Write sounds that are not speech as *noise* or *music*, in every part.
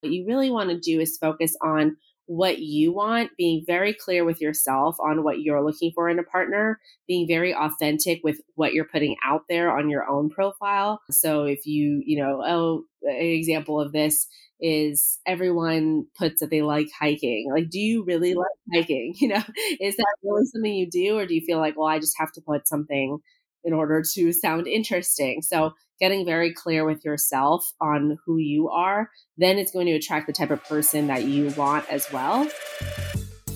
What you really want to do is focus on what you want, being very clear with yourself on what you're looking for in a partner, being very authentic with what you're putting out there on your own profile. So if you, you know, oh, an example of this is everyone puts that they like hiking. Like, do you really like *laughs* hiking? *laughs* You know, is that really something you do? Or do you feel like, well, I just have to put something in order to sound interesting? So getting very clear with yourself on who you are, then it's going to attract the type of person that you want as well.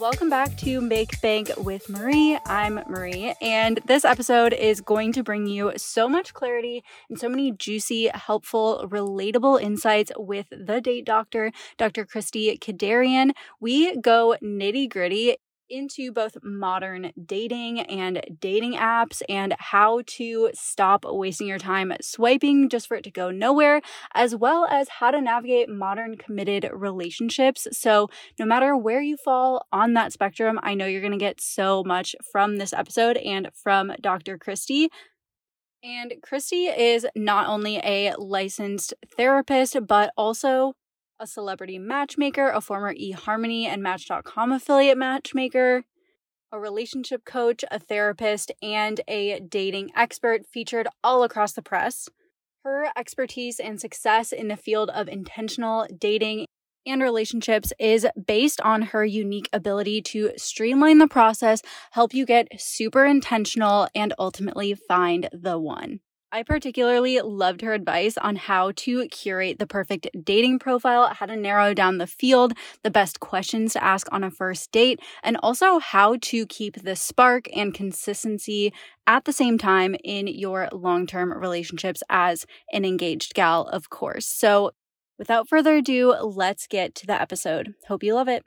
Welcome back to Make Bank with Marie. I'm Marie, and this episode is going to bring you so much clarity and so many juicy, helpful, relatable insights with the date doctor, Dr. Christie Kederian. We go nitty gritty into both modern dating and dating apps and how to stop wasting your time swiping just for it to go nowhere, as well as how to navigate modern committed relationships. So, no matter where you fall on that spectrum, I know you're going to get so much from this episode and from Dr. Christie. And Christie is not only a licensed therapist, but also a celebrity matchmaker, a former eHarmony and Match.com affiliate matchmaker, a relationship coach, a therapist, and a dating expert featured all across the press. Her expertise and success in the field of intentional dating and relationships is based on her unique ability to streamline the process, help you get super intentional, and ultimately find the one. I particularly loved her advice on how to curate the perfect dating profile, how to narrow down the field, the best questions to ask on a first date, and also how to keep the spark and consistency at the same time in your long term relationships as an engaged gal, of course. So, without further ado, let's get to the episode. Hope you love it.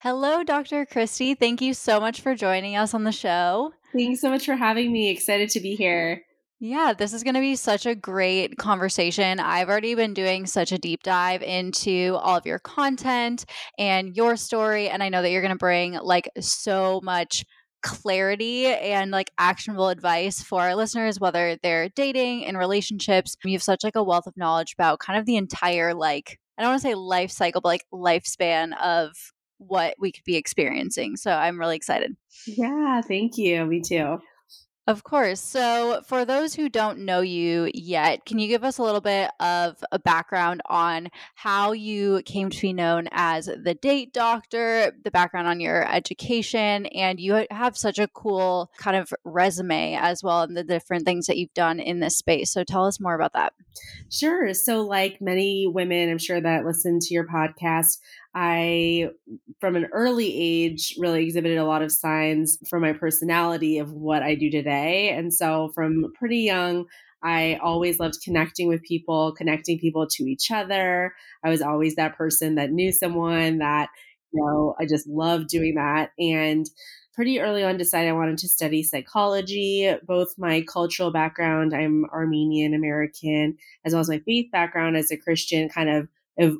Hello, Dr. Christie. Thank you so much for joining us on the show. Thanks so much for having me. Excited to be here. Yeah, this is going to be such a great conversation. I've already been doing such a deep dive into all of your content and your story. And I know that you're going to bring like so much clarity and like actionable advice for our listeners whether they're dating in relationships you have such like a wealth of knowledge about kind of the entire like i don't want to say life cycle but like lifespan of what we could be experiencing so i'm really excited yeah thank you me too of course. So, for those who don't know you yet, can you give us a little bit of a background on how you came to be known as the date doctor, the background on your education, and you have such a cool kind of resume as well, and the different things that you've done in this space. So, tell us more about that. Sure. So, like many women, I'm sure that listen to your podcast, I, from an early age, really exhibited a lot of signs from my personality of what I do today. And so, from pretty young, I always loved connecting with people, connecting people to each other. I was always that person that knew someone that, you know, I just loved doing that. And pretty early on decided I wanted to study psychology, both my cultural background, I'm Armenian American, as well as my faith background as a Christian kind of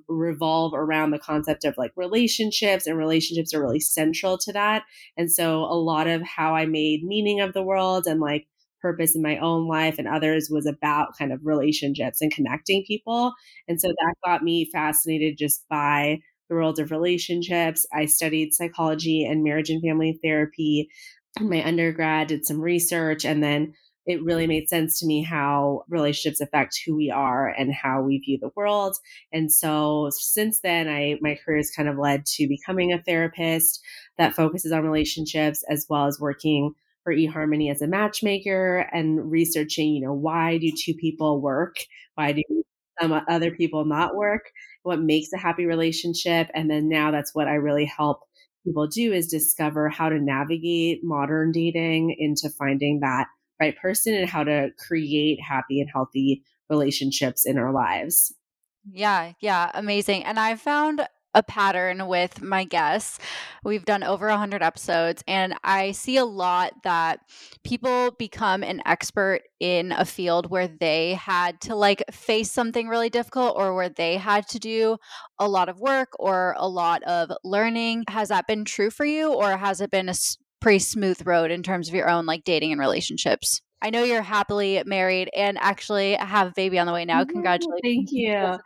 revolve around the concept of like relationships and relationships are really central to that. And so a lot of how i made meaning of the world and like purpose in my own life and others was about kind of relationships and connecting people. And so that got me fascinated just by the world of relationships. I studied psychology and marriage and family therapy. In my undergrad did some research and then it really made sense to me how relationships affect who we are and how we view the world. And so since then, I my career has kind of led to becoming a therapist that focuses on relationships as well as working for eHarmony as a matchmaker and researching, you know, why do two people work? Why do some other people not work? What makes a happy relationship? And then now that's what I really help people do is discover how to navigate modern dating into finding that right person and how to create happy and healthy relationships in our lives. Yeah, yeah, amazing. And I found a pattern with my guests. We've done over 100 episodes, and I see a lot that people become an expert in a field where they had to like face something really difficult or where they had to do a lot of work or a lot of learning. Has that been true for you, or has it been a pretty smooth road in terms of your own like dating and relationships? I know you're happily married and actually have a baby on the way now. Mm-hmm. Congratulations. Thank you.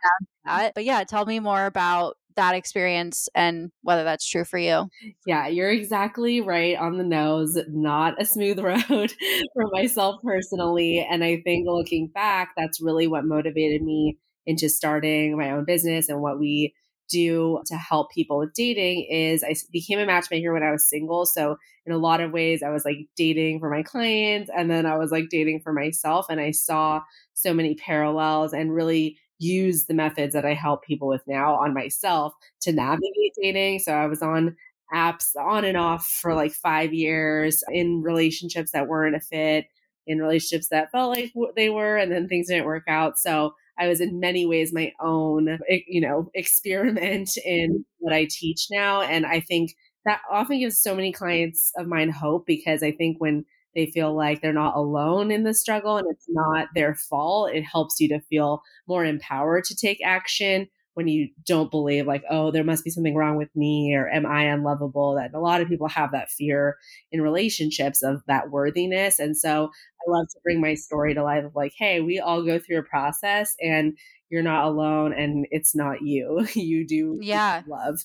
But yeah, tell me more about that experience and whether that's true for you. Yeah, you're exactly right on the nose. Not a smooth *laughs* road for myself personally. And I think looking back, that's really what motivated me into starting my own business and what we do to help people with dating is I became a matchmaker when I was single. So in a lot of ways, I was like dating for my clients and then I was like dating for myself. And I saw so many parallels and really use the methods that I help people with now on myself to navigate dating. So I was on apps on and off for like five years in relationships that weren't a fit, in relationships that felt like they were, and then things didn't work out. So I was in many ways my own, eh, you know, experiment in what I teach now. And I think that often gives so many clients of mine hope because I think when they feel like they're not alone in the struggle and it's not their fault. It helps you to feel more empowered to take action when you don't believe like oh there must be something wrong with me or am i unlovable? That a lot of people have that fear in relationships of that worthiness. And so i love to bring my story to life of like hey we all go through a process and you're not alone and it's not you. *laughs* You do yeah. love.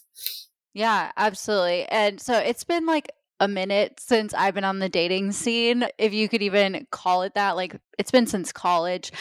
Yeah absolutely. And so it's been like a minute since I've been on the dating scene, if you could even call it that. Like, it's been since college.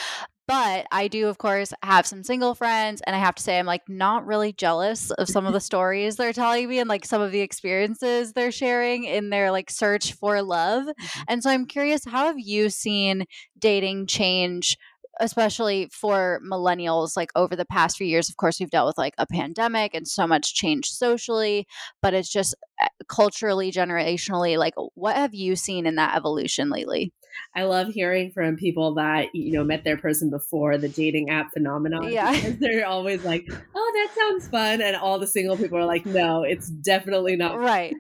But I do, of course, have some single friends, and I have to say, I'm like not really jealous of some of the *laughs* stories they're telling me and like some of the experiences they're sharing in their like search for love. Mm-hmm. And so I'm curious, how have you seen dating change especially for millennials like over the past few years of course we've dealt with like a pandemic and so much change socially but it's just eh, culturally generationally like what have you seen in that evolution lately I love hearing from people that you know met their person before the dating app phenomenon. Yeah, *laughs* they're always like, "Oh, that sounds fun," and all the single people are like, "No, it's definitely not." Right,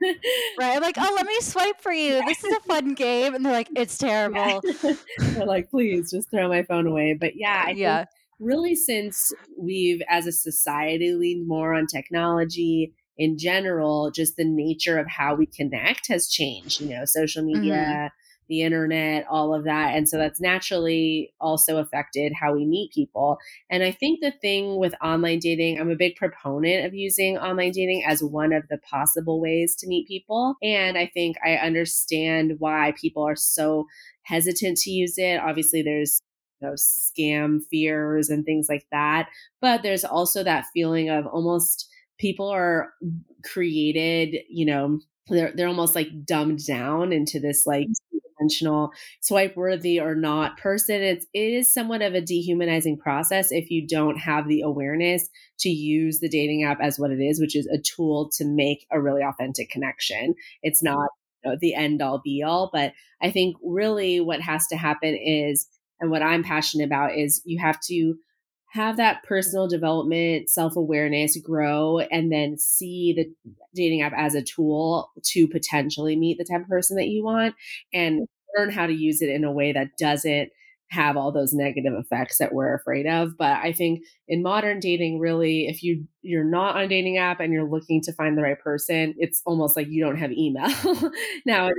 right. I'm like, "Oh, let *laughs* me swipe for you. This is a fun game," and they're like, "It's terrible." Yeah. *laughs* they're like, "Please, just throw my phone away." But yeah, I yeah. really since we've as a society leaned more on technology in general, just the nature of how we connect has changed. You know, social media. Mm-hmm the internet, all of that. And so that's naturally also affected how we meet people. And I think the thing with online dating, I'm a big proponent of using online dating as one of the possible ways to meet people. And I think I understand why people are so hesitant to use it. Obviously, there's you know, scam fears and things like that. But there's also that feeling of almost people are created, you know, they're they're almost like dumbed down into this like mm-hmm. dimensional swipe worthy or not person. It's it is somewhat of a dehumanizing process if you don't have the awareness to use the dating app as what it is, which is a tool to make a really authentic connection. It's not mm-hmm. you know, the end all be all, but I think really what has to happen is and what I'm passionate about is you have to have that personal development, self awareness grow, and then see the dating app as a tool to potentially meet the type of person that you want and learn how to use it in a way that doesn't have all those negative effects that we're afraid of. But i think in modern dating really if you you're not on a dating app and you're looking to find the right person it's almost like you don't have email *laughs* now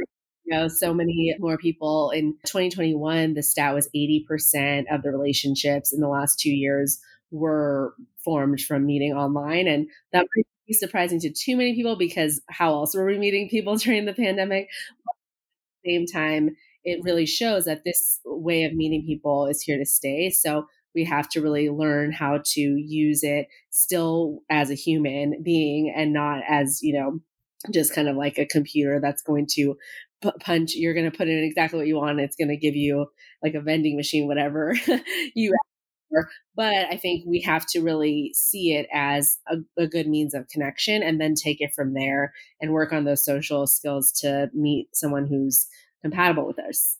know, so many more people in 2021, the stat was 80% of the relationships in the last two years were formed from meeting online. And that might be surprising to too many people because how else were we meeting people *laughs* during the pandemic? The same time, it really shows that this way of meeting people is here to stay. So we have to really learn how to use it still as a human being and not as, you know, just kind of like a computer that's going to punch you're going to put in exactly what you want it's going to give you like a vending machine whatever *laughs* you but i think we have to really see it as a, a, good means of connection and then take it from there and work on those social skills to meet someone who's compatible with us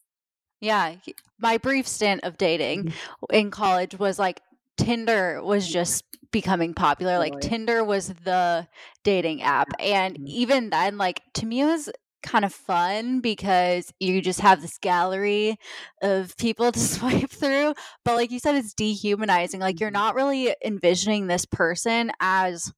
yeah my brief stint of dating mm-hmm. in college was like Tinder was just becoming popular. Like Tinder was the dating app. And mm-hmm. even then, like to me, it was kind of fun because you just have this gallery of people *laughs* to swipe through. But like you said, it's dehumanizing. Like you're mm-hmm. not really envisioning this person as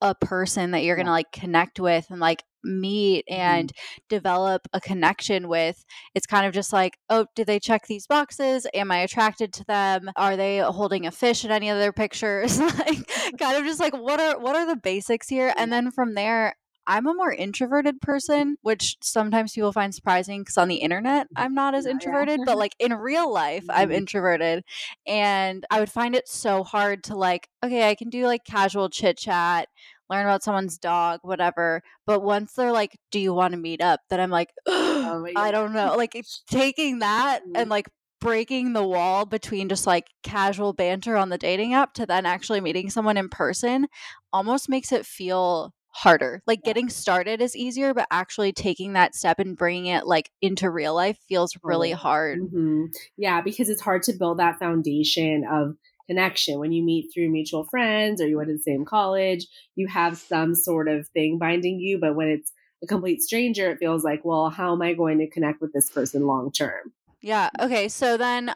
a person that you're going to like connect with and like meet mm-hmm. and develop a connection with. It's kind of just like, oh, did they check these boxes? Am I attracted to them? Are they holding a fish in any of their pictures? *laughs* like *laughs* kind of just like what are what are the basics here? And then from there, I'm a more introverted person, which sometimes people find surprising because on the internet, I'm not as introverted, but like in real life, I'm mm-hmm. introverted. And I would find it so hard to like, okay, I can do like casual chit chat, learn about someone's dog, whatever. But once they're like, do you want to meet up? Then I'm like, oh *gasps* I don't know. Like it's taking that and mm-hmm. like breaking the wall between just like casual banter on the dating app to then actually meeting someone in person almost makes it feel harder. Like getting started is easier, but actually taking that step and bringing it like into real life feels really hard. Mm-hmm. Yeah, because it's hard to build that foundation of connection when you meet through mutual friends or you went to the same college. You have some sort of thing binding you, but when it's a complete stranger, it feels like, well, how am I going to connect with this person long term? Yeah. Okay. So then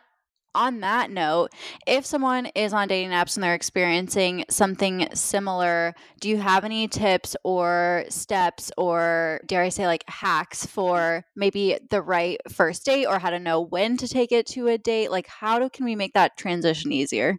on that note, if someone is on dating apps and they're experiencing something similar, do you have any tips or steps or dare I say like hacks for maybe the right first date or how to know when to take it to a date? Like how do, can we make that transition easier?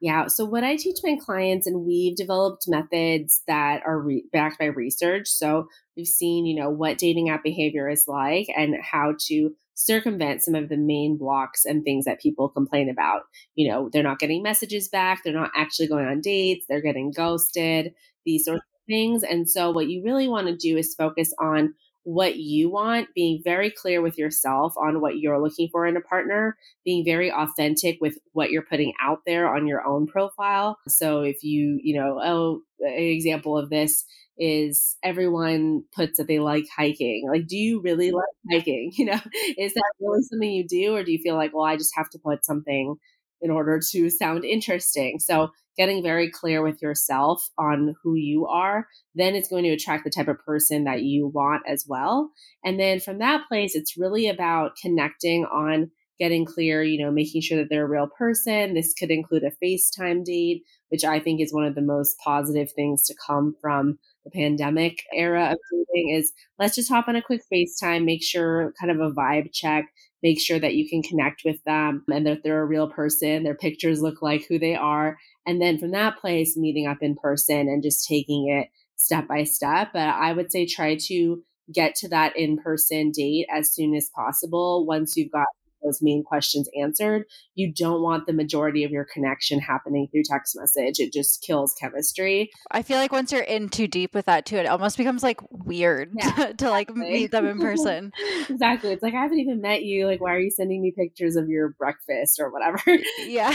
Yeah. So, what I teach my clients, and we've developed methods that are re- backed by research. So, we've seen, you know, what dating app behavior is like and how to circumvent some of the main blocks and things that people complain about. You know, they're not getting messages back, they're not actually going on dates, they're getting ghosted, these sorts of things. And so, what you really want to do is focus on what you want, being very clear with yourself on what you're looking for in a partner, being very authentic with what you're putting out there on your own profile. So if you, you know, oh, an example of this is everyone puts that they like hiking. Like, do you really mm-hmm. like hiking? *laughs* You know, is that really something you do? Or do you feel like, well, I just have to put something in order to sound interesting? So, getting very clear with yourself on who you are, then it's going to attract the type of person that you want as well. And then from that place, it's really about connecting on getting clear, you know, making sure that they're a real person. This could include a FaceTime date, which I think is one of the most positive things to come from the pandemic era of dating is let's just hop on a quick FaceTime, make sure kind of a vibe check, make sure that you can connect with them and that they're a real person, their pictures look like who they are. And then from that place, meeting up in person and just taking it step by step. But I would say try to get to that in person date as soon as possible once you've got those main questions answered. You don't want the majority of your connection happening through text message. It just kills chemistry. I feel like once you're in too deep with that too, it almost becomes like weird yeah, to, *laughs* to like meet them in person. *laughs* exactly. It's like I haven't even met you. Like, why are you sending me pictures of your breakfast or whatever? *laughs* Yeah.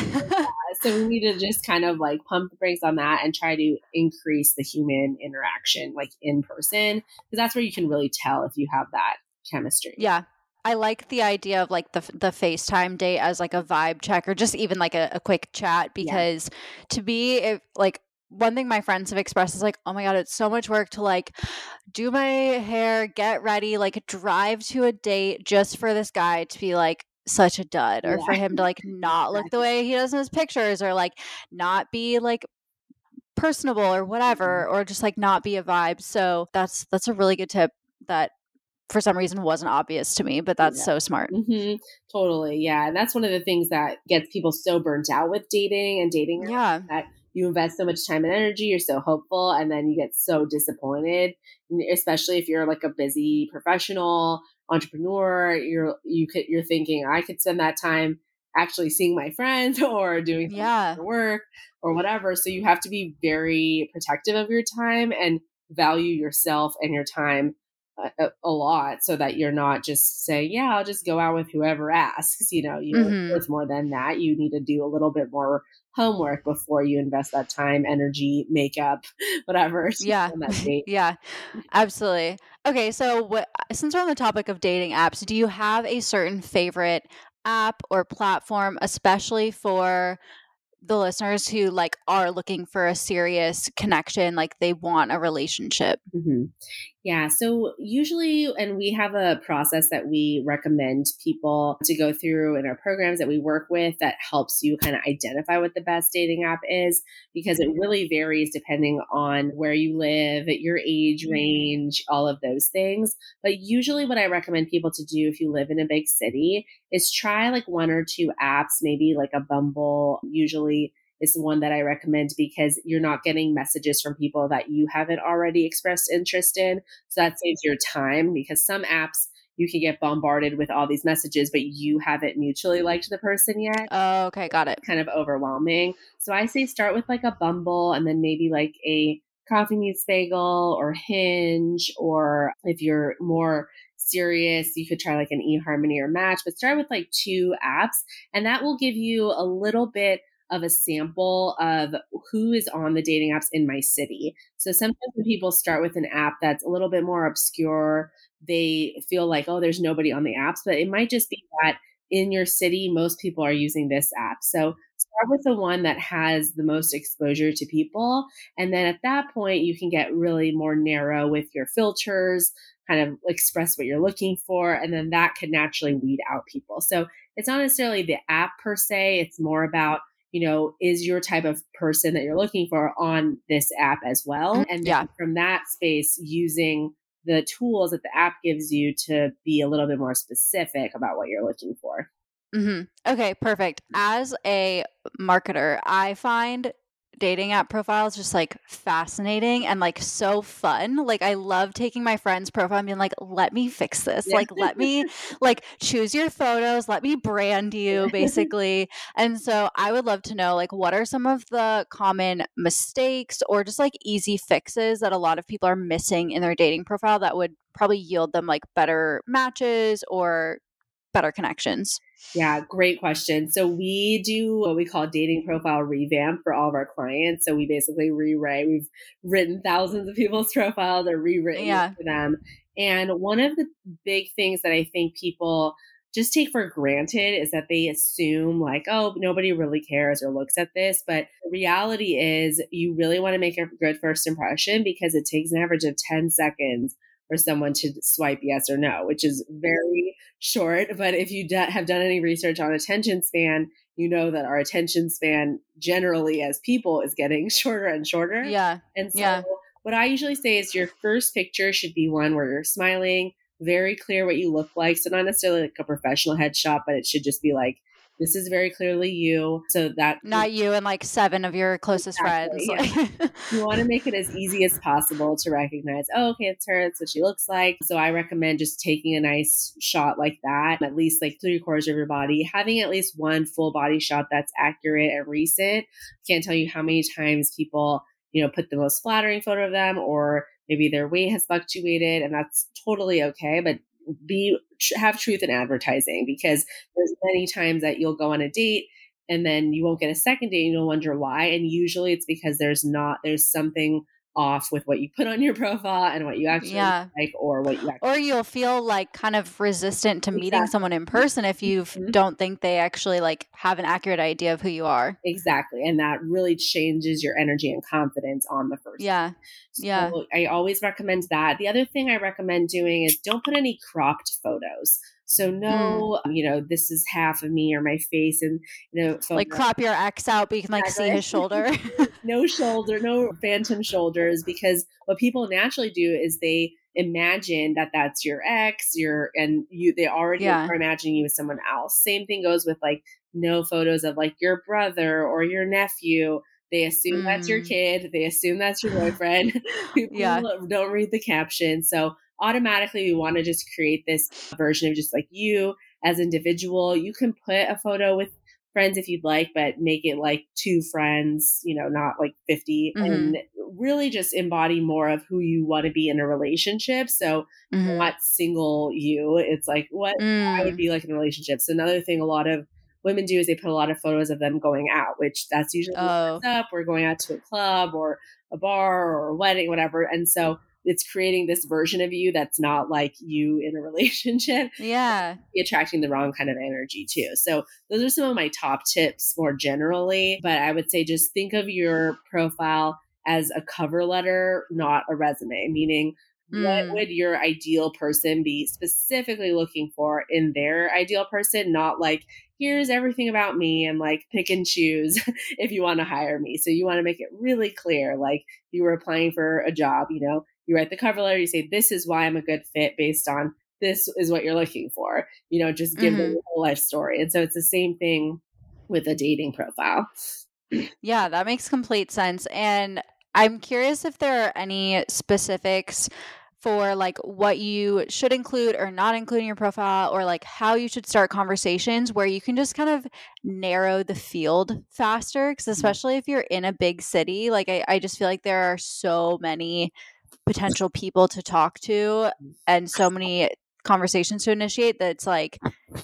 So we need to just kind of like pump the brakes on that and try to increase the human interaction like in person because that's where you can really tell if you have that chemistry. Yeah. I like the idea of like the the FaceTime date as like a vibe check or just even like a, a quick chat because yeah. to me if like one thing my friends have expressed is like, oh my god, it's so much work to like do my hair, get ready, like drive to a date just for this guy to be like such a dud or yeah. for him to like *laughs* not look the way he does in his pictures or like not be like personable or whatever mm-hmm. or just like not be a vibe. So that's that's a really good tip that for some reason wasn't obvious to me, but that's yeah. so smart. Mm-hmm. Totally. Yeah. And that's one of the things that gets people so burnt out with dating and dating. Yeah. That you invest so much time and energy, you're so hopeful, and then you get so disappointed, especially if you're like a busy professional entrepreneur, you're, you could, you're thinking, I could spend that time actually seeing my friends *laughs* or doing yeah. work or whatever. So you have to be very protective of your time and value yourself and your time a, a, lot so that you're not just saying, yeah, I'll just go out with whoever asks. You know, you mm-hmm. it's more than that. You need to do a little bit more homework before you invest that time, energy, makeup, *laughs* whatever. Yeah. *laughs* yeah, absolutely. Okay. So what, since we're on the topic of dating apps, do you have a certain favorite app or platform, especially for the listeners who like are looking for a serious connection, like they want a relationship? Mm-hmm. Yeah. So usually, and we have a process that we recommend people to go through in our programs that we work with that helps you kind of identify what the best dating app is because it really varies depending on where you live, your age mm-hmm. range, all of those things. But usually, what I recommend people to do if you live in a big city is try like one or two apps, maybe like a Bumble, usually is the one that I recommend because you're not getting messages from people that you haven't already expressed interest in. So that saves your time because some apps you can get bombarded with all these messages, but you haven't mutually liked the person yet. Oh, okay, got it. Kind of overwhelming. So I say start with like a Bumble and then maybe like a Coffee Meets Bagel or Hinge, or if you're more serious, you could try like an eHarmony or Match, but start with like two apps, and that will give you a little bit of a sample of who is on the dating apps in my city. So sometimes when people start with an app that's a little bit more obscure, they feel like, oh, there's nobody on the apps, but it might just be that in your city, most people are using this app. So start with the one that has the most exposure to people. And then at that point, you can get really more narrow with your filters, kind of express what you're looking for. And then that can naturally weed out people. So it's not necessarily the app per se, it's more about you know, is your type of person that you're looking for on this app as well. Mm, and yeah. from that space, using the tools that the app gives you to be a little bit more specific about what you're looking for. Mm-hmm. Okay, perfect. As a marketer, I find dating app profiles just like fascinating and like so fun. Like I love taking my friend's profile and being like, let me fix this. Yeah. Like let me like choose your photos, let me brand you *laughs* basically. and so I would love to know like what are some of the common mistakes or just like easy fixes that a lot of people are missing in their dating profile that would probably yield them like better matches or better connections? Yeah, great question. So we do what we call dating profile revamp for all of our clients. So we basically rewrite. We've written thousands of people's *laughs* profiles or rewritten yeah. for them. And one of the big things that I think people just take for granted is that they assume like, oh, nobody really cares or looks at this. But the reality is you really want to make a good first impression because it takes an average of 10 seconds for someone to swipe yes or no, which is very short. But if you have done any research on attention span, you know that our attention span generally as people is getting *laughs* shorter and shorter. Yeah. And so yeah. what I usually say is your first picture should be one where you're smiling, very clear what you look like. So not necessarily like a professional headshot, but it should just be like this is very clearly you. So that not you and like seven of your closest exactly, friends. Yeah. you want to *laughs* make it as easy as possible to recognize, oh, okay, it's her. That's what she looks like. So I recommend just taking a nice shot like that, at least like three quarters of your body, having at least one full body shot that's accurate and recent. Can't tell you how many times people, you know, put the most flattering photo of them or maybe their weight has fluctuated and that's totally okay. But be have truth in advertising because there's many times that you'll go on a date and then you won't get a second date and you'll wonder why and usually it's because there's not there's something off with what you put on your *laughs* profile and what you actually yeah. like or what you or you'll feel like kind of resistant to exactly. meeting someone in person if you mm-hmm. don't think they actually like have an accurate idea of who you are exactly and that really changes your energy and confidence on the first yeah so yeah i always recommend that the other thing i recommend doing is don't put any cropped photos so mm. no, mm. you know, this is half of me or my face, and you know, like crop your ex out, but you can like see his shoulder. *laughs* no shoulder, no phantom shoulders, because what people naturally do is they imagine that that's your ex, your and you they already yeah. are imagining you as someone else. Same thing goes with like no photos of like your brother or your nephew. They assume mm. that's your mm. kid. They assume that's your *laughs* boyfriend. *laughs* People yeah. don't read the caption. So automatically we want to just create this version of just like you as individual. You can put a photo with friends if you'd like, but make it like two friends, you know, not like 50 mm-hmm. and really just embody more of who you want to be in a relationship. So mm-hmm. not single you. It's like what mm. I would mm. be like in a relationship. So another thing a lot of women do is they put a lot of photos of them going out, which that's usually oh. up. We're going out to a club or a bar or a wedding, whatever. And so it's creating this version of you that's not like you in a *laughs* relationship. Yeah. attracting the wrong kind of energy too. So those are some of my top tips more generally. But I would say just think of your profile as a cover letter, not a resume, meaning mm. what would your ideal person be specifically looking for in their ideal person, not like, here's everything about me and like pick and choose if you want to hire me. So you want to make it really clear, like you were applying for a job, you know, you write the cover letter, you say, this is why I'm a good fit based on this is what you're looking for, you know, just give mm-hmm. them the whole life story. And so it's the same thing with a dating profile. Yeah, that makes complete sense. And I'm curious if there are any specifics for like what you should include or not include in your profile or like how you should start conversations where you can just kind of narrow the field faster because mm-hmm. especially if you're in a big city like I, I just feel like there are so many potential people to talk to and so many conversations to initiate that it's like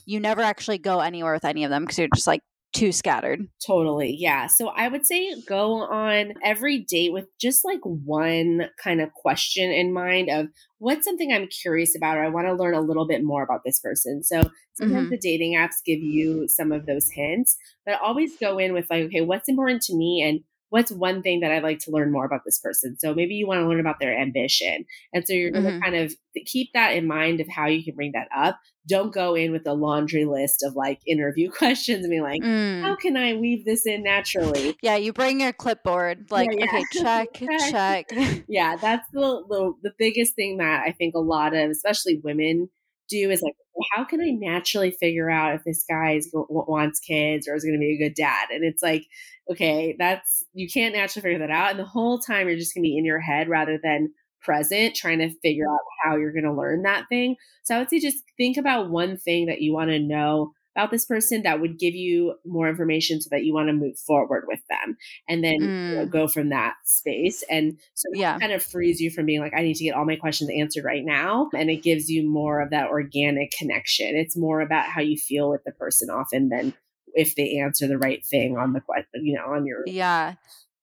you never actually go anywhere with any of them because you're just like too scattered. Totally. Yeah. So I would say go on every date with just like one kind of question in mind of what's something I'm curious about or I want to learn a little bit more about this person. So sometimes mm-hmm. the dating apps give you some of those hints, but always go in with like, okay, what's important to me and what's one thing that I'd like to learn more about this person? So maybe you want to learn about their ambition. And so you're going to mm-hmm. kind of keep that in mind of how you can bring that up. Don't go in with a laundry list of like interview *laughs* questions and be like, mm. how can I weave this in naturally? Yeah, you bring your clipboard, like, yeah, yeah. *laughs* okay, check, check. *laughs* yeah, that's the, the the biggest thing that I think a lot of, especially women, do is like, how can I naturally figure out if this guy is, wants kids or is going to be a good dad? And it's like, okay, that's you can't naturally figure that out, and the whole time you're just going to be in your head rather than present, trying to figure out how you're going to learn that thing. So I would say just think about one thing that you want to know about this person that would give you more information so that you want to move forward with them and then mm. you know, mm. go from that space and so yeah kind of frees you from being like i need to get all my questions answered right now and it gives you more of that organic connection it's more about how you feel with the person often than if they answer the right thing on the question you know on your yeah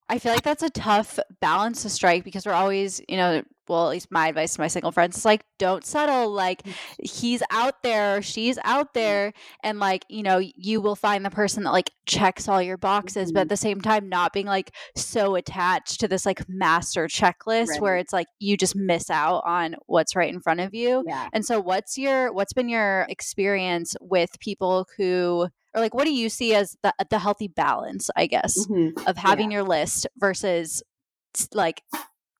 I feel like that's a tough balance to strike because we're always, you know, well, at least my advice to my single friends is like, don't settle. Like, mm. he's out there, she's out there, and like, you know, you will find the person that like checks all your boxes, but at mm-hmm. the same time, not being like so attached to this like master checklist right. where it's like you just miss out on what's right in front of you. Yeah. And so, what's your what's been your experience with people who or like what do you see as the the healthy balance i guess mm-hmm. of having yeah. your list versus like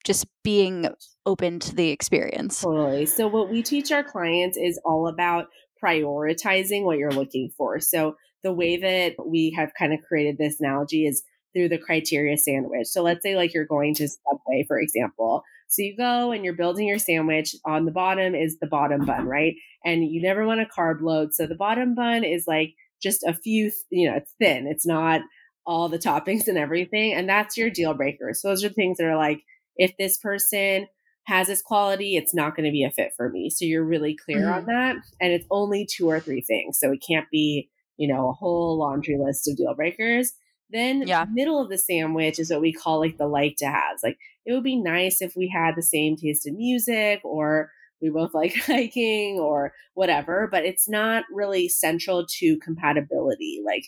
just being open to the experience totally so what we teach our clients is all about prioritizing what you're looking for so the way that we have kind of created this analogy is through the criteria sandwich so let's say like you're going to subway for example so you go and you're building your sandwich. On the bottom is the bottom bun, right? And you never want a carb load. So the bottom bun is like just a few, you know, it's thin. It's not all the toppings and everything. And that's your deal breaker. So those are things that are like, if this person has this quality, it's not going to be a fit for me. So you're really clear mm-hmm. on that. And it's only two or three things. So it can't be, you know, a whole laundry list of deal breakers. Then yeah. middle of the sandwich is what we call like the like to haves. Like it would be nice if we had the same taste in music or we both like *laughs* hiking or whatever, but it's not really central to compatibility. Like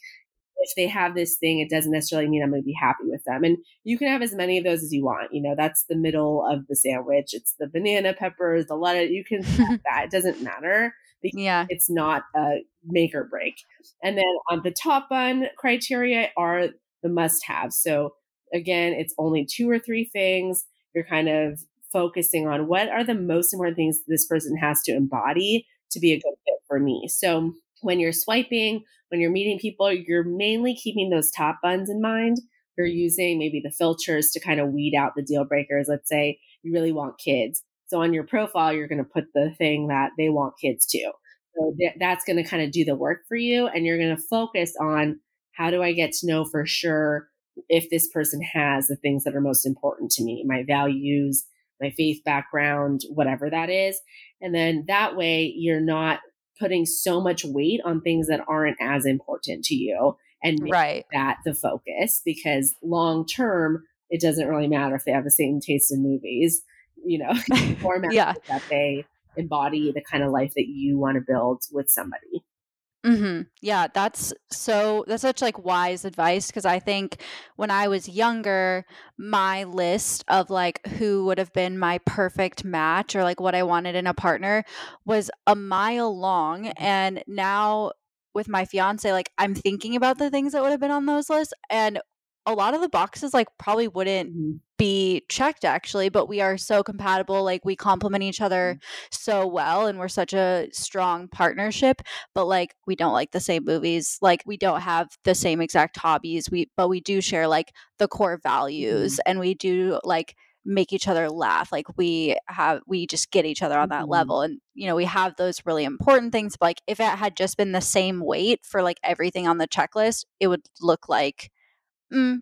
if they have this thing, it doesn't necessarily mean I'm going to be happy with them. And you can have as many of those as you want. You know, that's the middle of the sandwich. It's the banana peppers, the lettuce. You can *laughs* have that. It doesn't matter because yeah. it's not a make or break. And then on the top bun criteria are the must have. So again, it's only two or three things. You're kind of focusing on what are the most important things this person has to embody to be a good fit for me. So when you're swiping, when you're meeting people, you're mainly keeping those top buns in mind. You're using maybe the filters to kind of weed out the deal breakers. Let's say you really want kids. So on your profile, you're going to put the thing that they want kids to. So th- that's going to kind of do the work for you. And you're going to focus on how do I get to know for sure if this person has the things that are most important to me, my values, my faith background, whatever that is. And then that way you're not putting so much weight on things that aren't as important to you and make right. that the focus because long term, it doesn't really matter if they have the same taste in movies. you know, *laughs* format *laughs* yeah. that they embody the kind of life that you want to build with somebody. Mm-hmm. Yeah, that's so that's such like wise advice because I think when I was younger, my list of like who would have been my perfect match or like what I wanted in a partner was a mile long. And now with my fiance, like I'm thinking about the things that would have been on those lists. And a lot of the boxes like probably wouldn't mm-hmm. be checked actually, but we are so compatible. Like we complement each other mm-hmm. so well and we're such a strong partnership, but like we don't like the same movies. Like we don't have the same exact hobbies. We but we do share like the core values mm-hmm. and we do like make each other laugh like we have we just get each other on that mm-hmm. level and you know we have those really important things but like if it had just been the same weight for like everything on the checklist it would look like mm,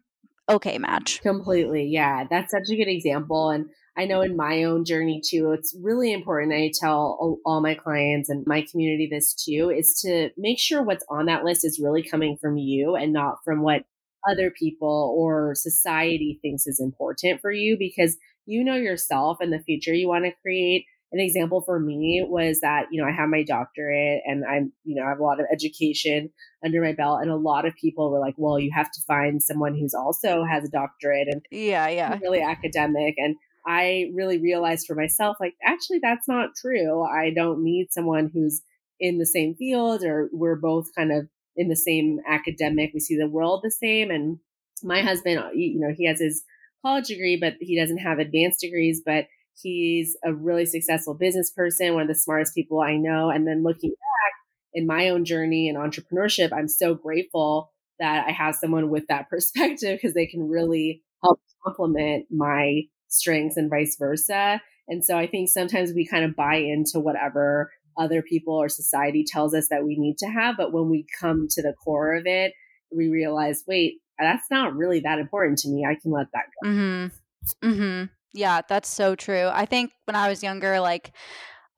okay match. Completely. Yeah. That's such a good example. And I know in my own journey too, it's really important. I tell all my clients and my community this too is to make sure what's on that list is really coming from you and not from what other people or society thinks is important for you because you know yourself and the future you want to create an example for me was that you know i have my doctorate and i'm you know i have a lot of education under my belt and a lot of people were like well you have to find someone who's also has a doctorate and yeah yeah. really academic. And i really realized for myself like actually that's not true. I don't need someone who's in the same field or we're both kind of in the same academic we see the world the same. And my husband you know he has his college degree but he doesn't have advanced degrees but He's a really successful business person, one of the smartest people I know. And then looking back in my own journey in entrepreneurship, I'm so grateful that I have someone with that *laughs* perspective because they can really help complement my strengths and vice versa. And so I think sometimes we kind of buy into whatever other people or society tells us that we need to have. But when we come to the core of it, we realize, wait, that's not really that important to me. I can let that go. Mm-hmm. Mm-hmm. Yeah, that's so true. I think when I was younger, like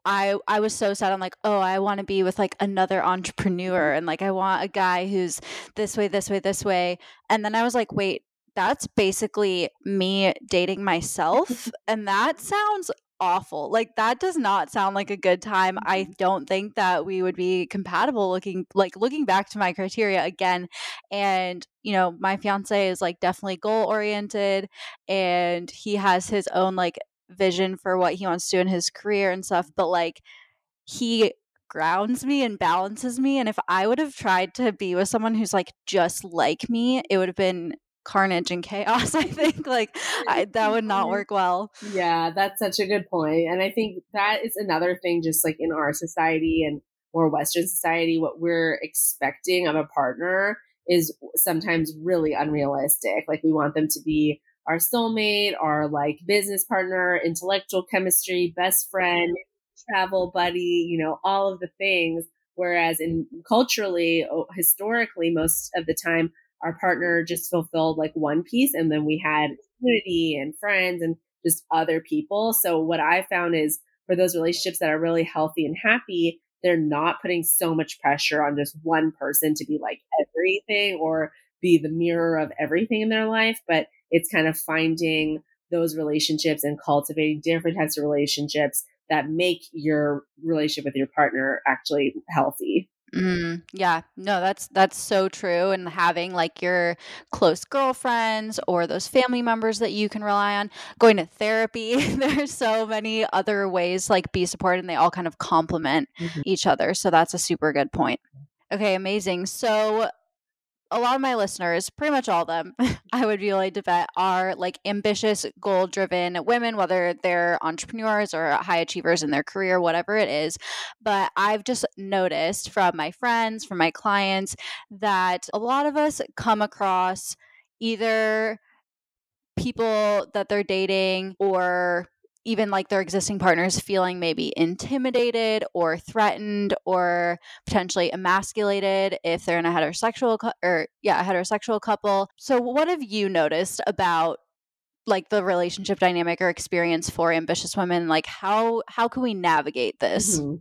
I I was so sad. I'm like, oh, I want to be with like another entrepreneur, and like I want a guy who's this way, this way, this way. And then I was like, wait, that's basically me dating myself, *laughs* and that sounds awful. Like that does not sound like a good time. I mm-hmm. don't think that we would be compatible looking like looking back to my criteria again and you know, my fiance is like definitely goal oriented and he has his own like vision for what he wants to do in his career and stuff, but like he grounds me and balances me and if I would have tried to be with someone who's like just like me, it would have been carnage and chaos *laughs* i think like I, that would not mm-hmm. work well. Yeah that's such a good point and i think that is another thing just like in our society and more western society what we're expecting of a partner is sometimes really unrealistic like we want them to be our soulmate our like business partner intellectual chemistry best friend travel buddy you know all of the things whereas in culturally oh, historically most of the time our partner just fulfilled like one piece and then we had community and friends and just other people. So what I found is for those relationships that are really healthy and happy, they're not putting so much pressure on just one person to be like everything or be the mirror of everything in their life, but it's kind of finding those relationships and cultivating different types of relationships that make your relationship with your partner actually healthy. Mm, yeah, no, that's that's so true. And having like your close girlfriends or those family members that you can rely on, going to therapy. *laughs* There's so many other ways like be supported, and they all kind of complement mm-hmm. each other. So that's a super good point. Okay, amazing. So a lot of my listeners, pretty much all of them, *laughs* I would be willing to bet are like ambitious, goal driven women, whether they're entrepreneurs or high achievers in their career, whatever it is. But I've just noticed from my friends, from my clients, that a lot of us come across either people that they're dating or even like their existing partners feeling maybe intimidated or threatened or potentially emasculated if they're in a heterosexual cu- or yeah, a heterosexual couple. So what have you noticed about like the relationship dynamic or experience for ambitious women? Like how how can we navigate this? Mm-hmm.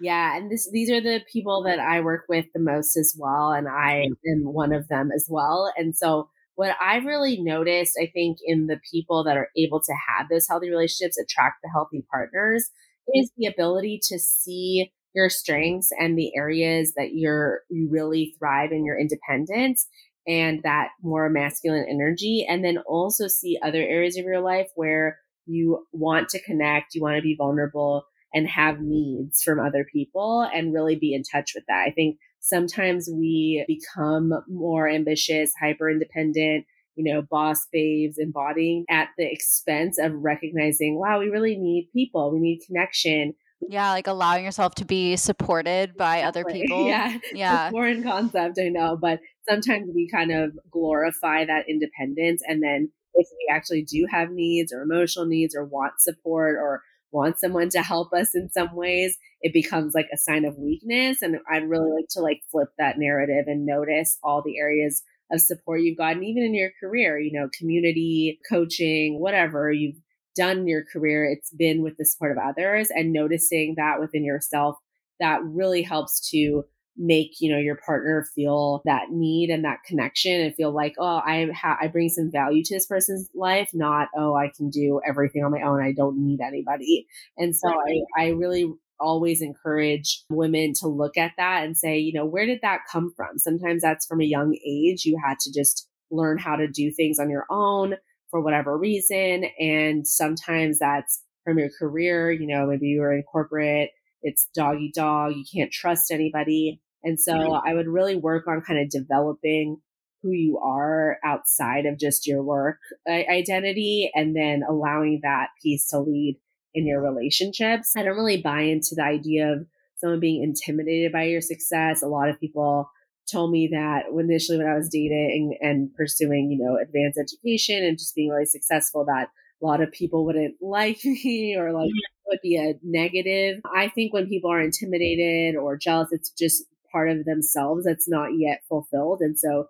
Yeah, and this these are the people that I work with the most as well and I am one of them as well. And so what I've really noticed, I think, in the people that are able to have those healthy relationships, attract the healthy partners, is the ability to see your strengths and the areas that you're you really thrive in your independence and that more masculine energy and then also see other areas of your life where you want to connect you want to be vulnerable and have needs from other people and really be in touch with that. I think sometimes we become more ambitious hyper independent you know, boss babes embodying at the expense of recognizing, wow, we really need people. We need connection. Yeah, like allowing yourself to be supported by exactly. other *laughs* people. Yeah. Yeah. foreign concept, I know, but sometimes we kind of glorify that independence. And then if we actually do have needs or emotional needs or want support or want someone to help us in some ways, it becomes like a sign of weakness. And I'd really like to like flip that narrative and notice all the areas of support you've gotten, even in your career, you know, community, coaching, whatever you've done in your career, it's been with the support of others and noticing that within yourself that really helps to make you know your partner feel that need and that connection and feel like oh i ha- i bring some value to this person's life not oh i can do everything on my own i don't need anybody and so i i really always encourage women to look at that and say, you know, where did that come from? Sometimes that's from a young age. You had to just learn how to do things on your own for whatever reason. And sometimes that's from your career. You know, maybe you were in corporate, it's doggy dog, you can't trust anybody. And so mm-hmm. I would really work on kind of developing who you are outside of just your work uh, identity and then allowing that piece to lead in your relationships. I don't really buy into the idea of someone being intimidated by your success. A lot of people told me that initially when I was dating and pursuing, you know, advanced education and just being really successful, that a lot of people wouldn't *laughs* like me or like mm-hmm. would be a negative. I think when people are intimidated or jealous, it's just part of themselves that's not yet fulfilled. And so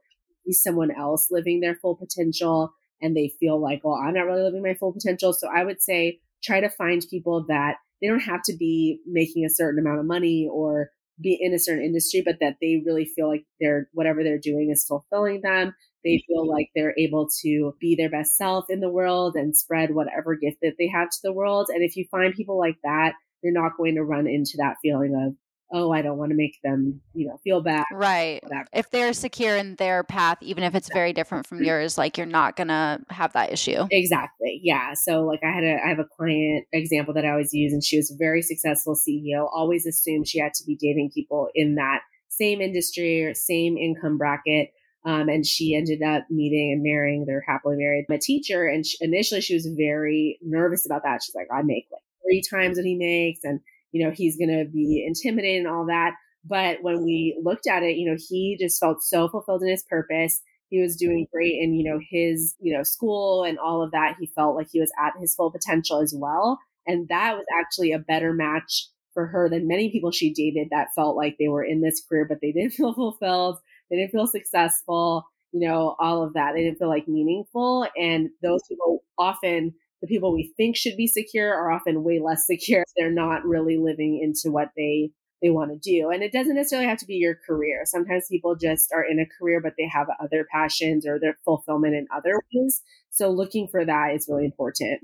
someone else living their full potential and they feel like, well, I'm not really living my full potential. So I would say try to find people that they don't have to be making a certain amount of money or be in a certain industry, but that they really feel like they're whatever they're doing is fulfilling them. They feel mm-hmm. like they're able to be their best self in the world and spread whatever gift that they have to the world. And if you find people like that, you're not going to run into that feeling of, oh, I don't want to make them, you know, feel bad. Right. If they're secure in their path, even if it's very different from yours, like you're not gonna have that issue. Exactly. Yeah. So like I had a I have a client example that I always use and she was a very successful CEO, always assumed she had to be dating people in that same industry or same income bracket. Um, and she ended up meeting and marrying, they're happily married, a teacher. And she, initially she was very nervous about that. She's like, I make like three times what he makes. And you know, he's going to be intimidated and all that. But when we looked at it, you know, he just felt so fulfilled in his purpose. He was doing great in, you know, his, you know, school and all of that. He felt like he was at his full potential as well. And that was actually a better match for her than many people she dated that felt like they were in this career, but they *laughs* didn't feel fulfilled. They didn't feel successful, you know, all of that. They didn't feel like meaningful. And those people often the people we think should be secure are often way less secure. *laughs* They're not really living into what they they want to do. And it doesn't necessarily have to be your career. Sometimes people just are in a career, but they have other passions or their fulfillment in other ways. So looking for that is really important.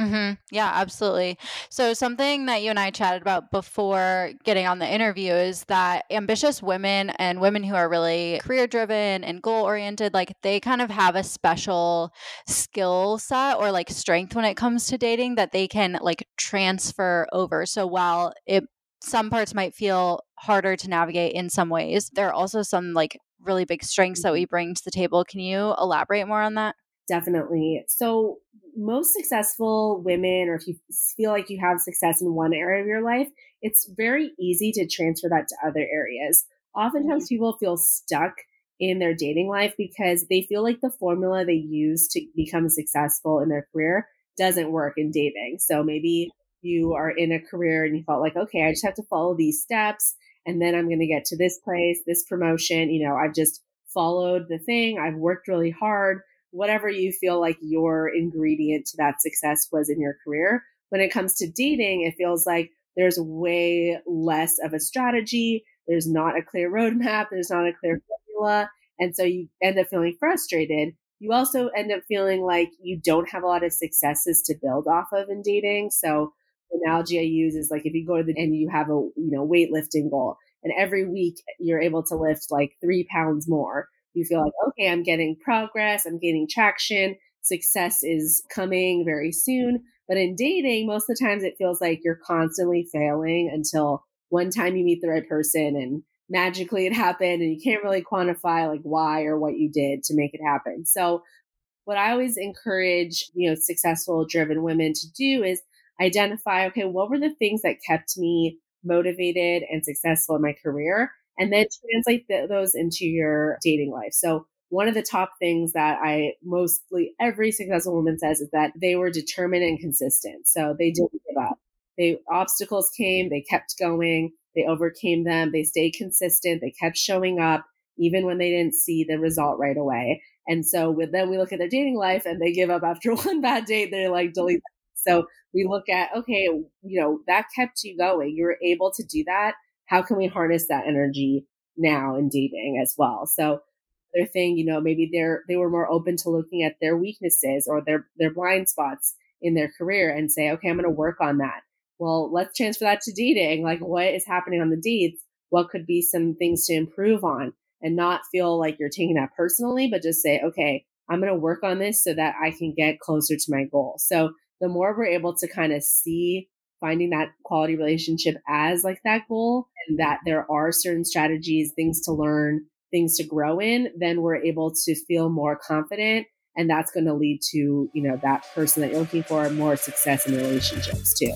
Mm-hmm. Yeah, absolutely. So, something that you and I chatted about before getting on the interview is that ambitious women and women who are really career driven and goal oriented, like they kind of have a special skill set or like strength when it comes to dating that they can like transfer over. So, while it some parts might feel harder to navigate in some ways, there are also some like really big strengths that mm-hmm. we bring to the table. Can you elaborate more on that? Definitely. So, most successful women, or if you feel like you have success in one area of your life, it's very easy to transfer that to other areas. Oftentimes, mm-hmm. people feel stuck in their dating life because they feel like the formula they use to become successful in their career doesn't work in dating. So maybe you are in a career and you felt like, okay, I just have to follow these steps and then I'm going to get to this place, this promotion. You know, I've just followed the thing. I've worked really hard whatever you feel like your ingredient to that success was in your career. When it comes to dating, it feels like there's way less of a strategy. There's not a clear roadmap. There's not a clear formula. And so you end up feeling frustrated you also end up feeling like you don't have a lot of successes to build off of in dating. So analogy I use is like if you go to the and you have a you know weightlifting goal and every week you're able to lift like three pounds more, you feel like, okay, I'm getting progress, I'm gaining traction, success is coming very soon. But in dating, most of the times it feels like you're constantly failing until one time you meet the right person and magically it happened and you can't really quantify like why or what you did to make it happen. So what I always encourage, you know, successful driven women to do is identify, okay, what were the things that kept me motivated and successful in my career? And then translate those into your dating life. So one of the top things that I mostly every successful woman says is that they were determined and consistent. So they mm-hmm. didn't give up. They obstacles came, they kept going, they overcame them, they stayed consistent, they kept showing up even when they didn't see the result right away. And so with them we look at their dating life and they give up after *laughs* one bad date, they're like mm-hmm. delete. So we look at okay, you know, that kept you going. You were able to do that. How can we harness that energy now in dating as well? So their thing, you know, maybe they're they were more open to looking at their weaknesses or their their blind spots in their career and say, okay, I'm going to work on that. Well, let's transfer that to dating. Like, what is happening on the dates? What could be some things to improve on, and not feel like you're taking that personally, but just say, okay, I'm going to work on this so that I can get closer to my goal. So the more we're able to kind of see finding that quality relationship as like that goal and that there are certain strategies, things to learn, things to grow in, then we're able to feel more confident. And that's going to lead to, you know, that person that you're looking for more success in relationships too.